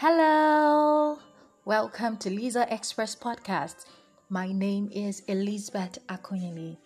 Hello, welcome to Lisa Express Podcast. My name is Elizabeth Akunyili,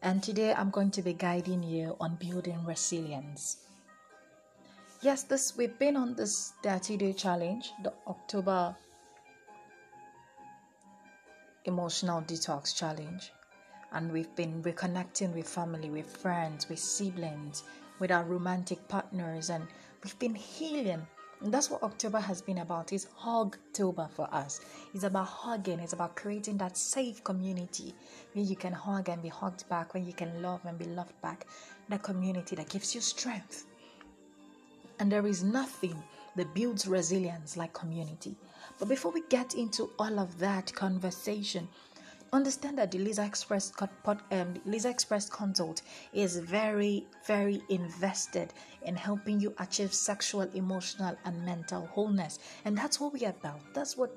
and today I'm going to be guiding you on building resilience. Yes, this we've been on this 30 day challenge, the October emotional detox challenge, and we've been reconnecting with family, with friends, with siblings, with our romantic partners, and we've been healing and that's what October has been about. It's Hugtober for us. It's about hugging. It's about creating that safe community where you can hug and be hugged back, where you can love and be loved back. That community that gives you strength. And there is nothing that builds resilience like community. But before we get into all of that conversation, understand that the Lisa Express um, Lisa Express consult is very, very invested in helping you achieve sexual, emotional, and mental wholeness, and that's what we are about. That's what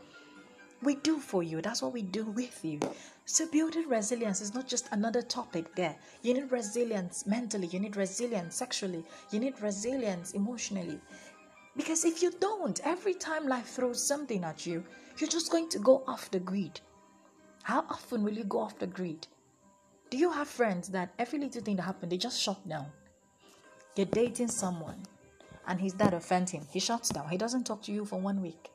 we do for you. That's what we do with you. So building resilience is not just another topic there. You need resilience mentally. You need resilience sexually. You need resilience emotionally. Because if you don't, every time life throws something at you, you're just going to go off the grid. How often will you go off the grid? Do you have friends that every little thing that happened, they just shut down? You're dating someone and he's that offending. He shuts down. He doesn't talk to you for one week.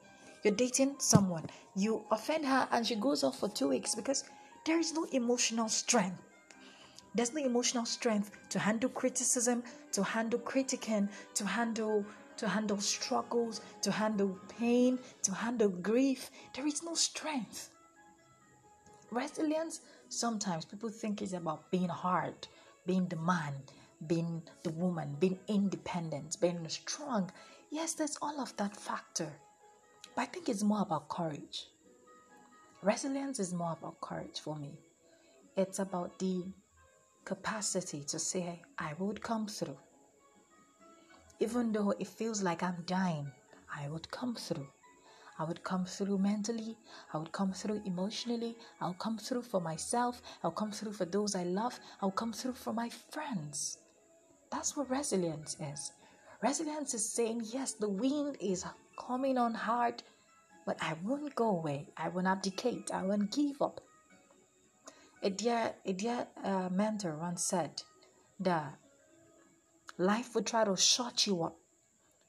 You're dating someone, you offend her and she goes off for two weeks because there is no emotional strength. There's no emotional strength to handle criticism, to handle critiquing, to handle to handle struggles, to handle pain, to handle grief. There is no strength. Resilience, sometimes people think it's about being hard, being the man, being the woman, being independent, being strong. Yes, there's all of that factor. But I think it's more about courage. Resilience is more about courage for me. It's about the capacity to say, I would come through. Even though it feels like I'm dying, I would come through. I would come through mentally, I would come through emotionally, I'll come through for myself, I'll come through for those I love, I'll come through for my friends. That's what resilience is. Resilience is saying, yes, the wind is coming on hard, but I won't go away. I won't abdicate. I won't give up. A dear, a dear uh, mentor once said that life would try to shut you up,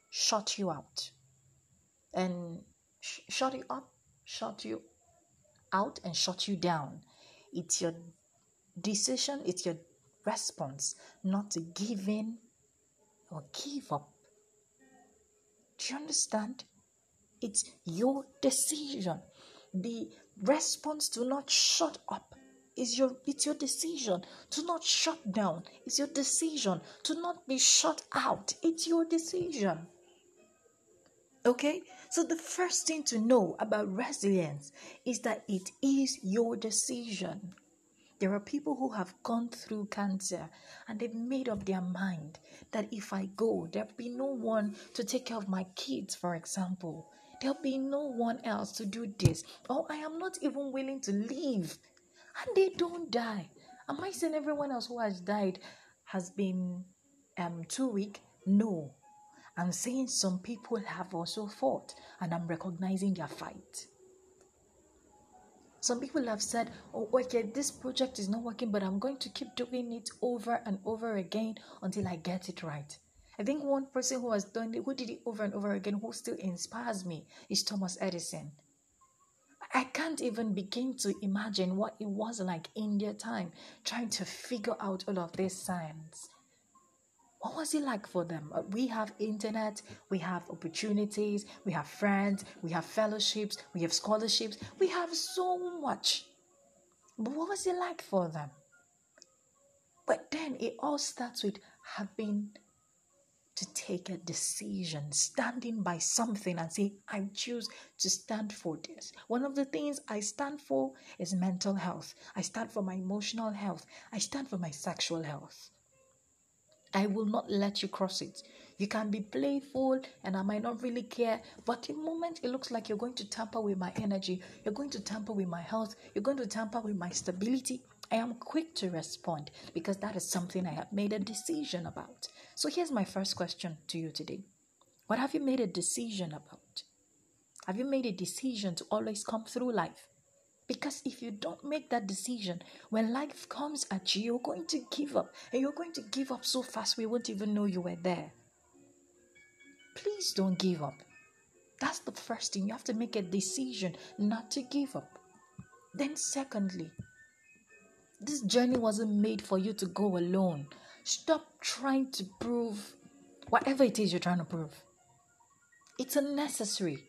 shut you out. And sh- shut you up, shut you out, and shut you down. It's your decision, it's your response not to give in or give up. Do you understand? It's your decision. The response to not shut up is your it's your decision to not shut down. It's your decision to not be shut out. It's your decision. Okay? So, the first thing to know about resilience is that it is your decision. There are people who have gone through cancer and they've made up their mind that if I go, there'll be no one to take care of my kids, for example. There'll be no one else to do this. Or I am not even willing to leave. And they don't die. Am I saying everyone else who has died has been um, too weak? No. I'm saying some people have also fought, and I'm recognizing their fight. Some people have said, Oh, okay, this project is not working, but I'm going to keep doing it over and over again until I get it right. I think one person who has done it, who did it over and over again, who still inspires me, is Thomas Edison. I can't even begin to imagine what it was like in their time trying to figure out all of this science what was it like for them? Uh, we have internet, we have opportunities, we have friends, we have fellowships, we have scholarships, we have so much. But what was it like for them? But then it all starts with having to take a decision, standing by something and say, I choose to stand for this. One of the things I stand for is mental health. I stand for my emotional health. I stand for my sexual health. I will not let you cross it. You can be playful and I might not really care, but the moment it looks like you're going to tamper with my energy, you're going to tamper with my health, you're going to tamper with my stability, I am quick to respond because that is something I have made a decision about. So here's my first question to you today What have you made a decision about? Have you made a decision to always come through life? Because if you don't make that decision, when life comes at you, you're going to give up. And you're going to give up so fast we won't even know you were there. Please don't give up. That's the first thing. You have to make a decision not to give up. Then, secondly, this journey wasn't made for you to go alone. Stop trying to prove whatever it is you're trying to prove. It's unnecessary.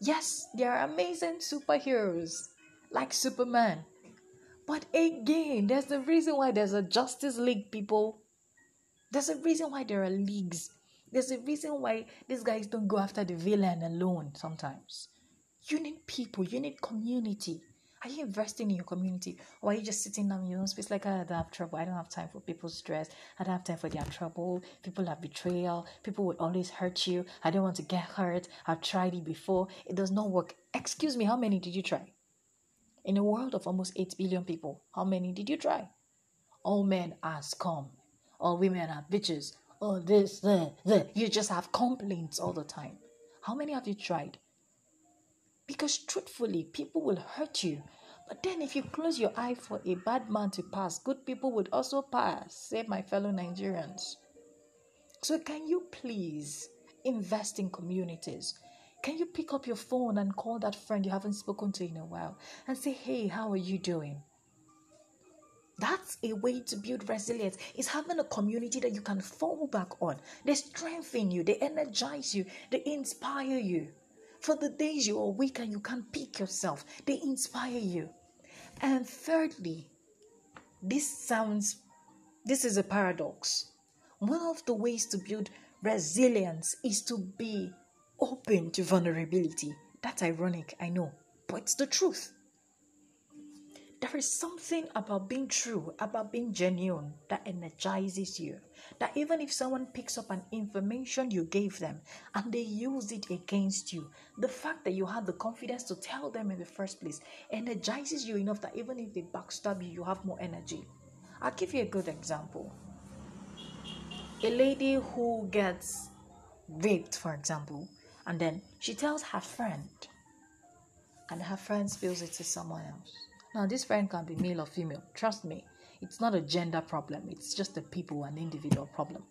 Yes, they are amazing superheroes like Superman. But again, there's a reason why there's a Justice League, people. There's a reason why there are leagues. There's a reason why these guys don't go after the villain alone sometimes. You need people, you need community. Are you investing in your community? Or are you just sitting down in your own space like, oh, I don't have trouble. I don't have time for people's stress. I don't have time for their trouble. People have betrayal. People will always hurt you. I don't want to get hurt. I've tried it before. It does not work. Excuse me, how many did you try? In a world of almost 8 billion people, how many did you try? All men are scum. All women are bitches. All this, that, that. You just have complaints all the time. How many have you tried? Because truthfully, people will hurt you. But then, if you close your eye for a bad man to pass, good people would also pass. Say, my fellow Nigerians. So, can you please invest in communities? Can you pick up your phone and call that friend you haven't spoken to in a while and say, hey, how are you doing? That's a way to build resilience. Is having a community that you can fall back on. They strengthen you, they energize you, they inspire you. For the days you are weak and you can't pick yourself, they inspire you. And thirdly, this sounds, this is a paradox. One of the ways to build resilience is to be open to vulnerability. That's ironic, I know, but it's the truth. There is something about being true, about being genuine that energizes you. That even if someone picks up an information you gave them and they use it against you, the fact that you had the confidence to tell them in the first place energizes you enough that even if they backstab you, you have more energy. I'll give you a good example. A lady who gets raped, for example, and then she tells her friend, and her friend spills it to someone else now, this friend can be male or female. Trust me, it's not a gender problem, it's just a people and individual problem.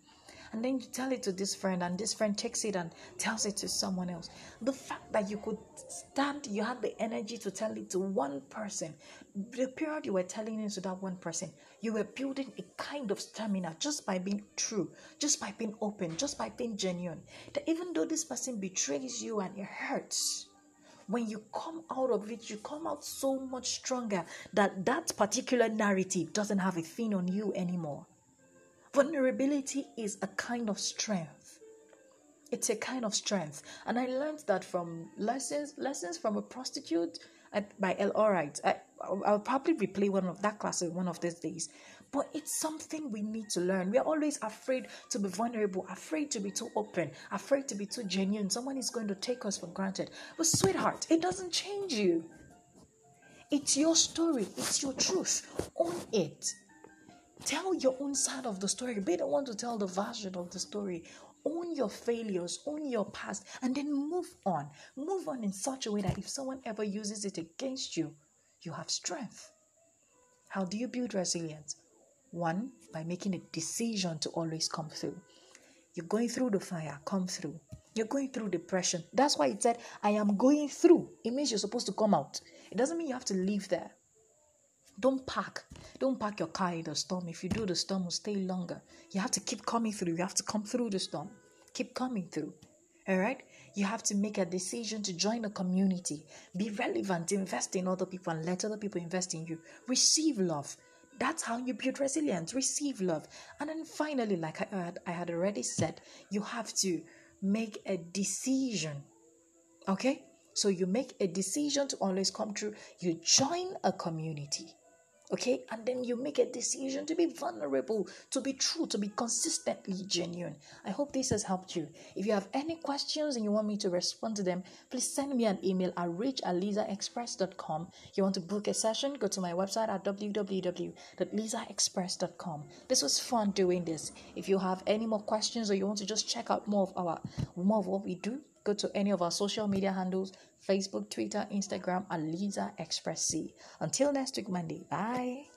And then you tell it to this friend, and this friend takes it and tells it to someone else. The fact that you could stand, you had the energy to tell it to one person, the period you were telling it to that one person, you were building a kind of stamina just by being true, just by being open, just by being genuine. That even though this person betrays you and it hurts, when you come out of it, you come out so much stronger that that particular narrative doesn't have a thing on you anymore. Vulnerability is a kind of strength. It's a kind of strength. And I learned that from lessons lessons from a prostitute at, by L. Alright. I, I'll probably replay one of that class one of these days. But it's something we need to learn. We are always afraid to be vulnerable, afraid to be too open, afraid to be too genuine. Someone is going to take us for granted. But, sweetheart, it doesn't change you. It's your story, it's your truth. Own it. Tell your own side of the story. Be the one to tell the version of the story. Own your failures, own your past, and then move on. Move on in such a way that if someone ever uses it against you, you have strength. How do you build resilience? One, by making a decision to always come through. You're going through the fire, come through. You're going through depression. That's why it said, I am going through. It means you're supposed to come out. It doesn't mean you have to live there. Don't park. Don't park your car in the storm. If you do, the storm will stay longer. You have to keep coming through. You have to come through the storm. Keep coming through. All right? You have to make a decision to join a community. Be relevant. Invest in other people and let other people invest in you. Receive love. That's how you build resilience, receive love. And then finally, like I had, I had already said, you have to make a decision. Okay? So you make a decision to always come true. You join a community. Okay, and then you make a decision to be vulnerable, to be true, to be consistently genuine. I hope this has helped you. If you have any questions and you want me to respond to them, please send me an email at rich at lisaexpress.com. You want to book a session, go to my website at www.lisaexpress.com. This was fun doing this. If you have any more questions or you want to just check out more of our more of what we do, go to any of our social media handles Facebook, Twitter, Instagram, Lisa Express C. Until next week, Monday. Bye.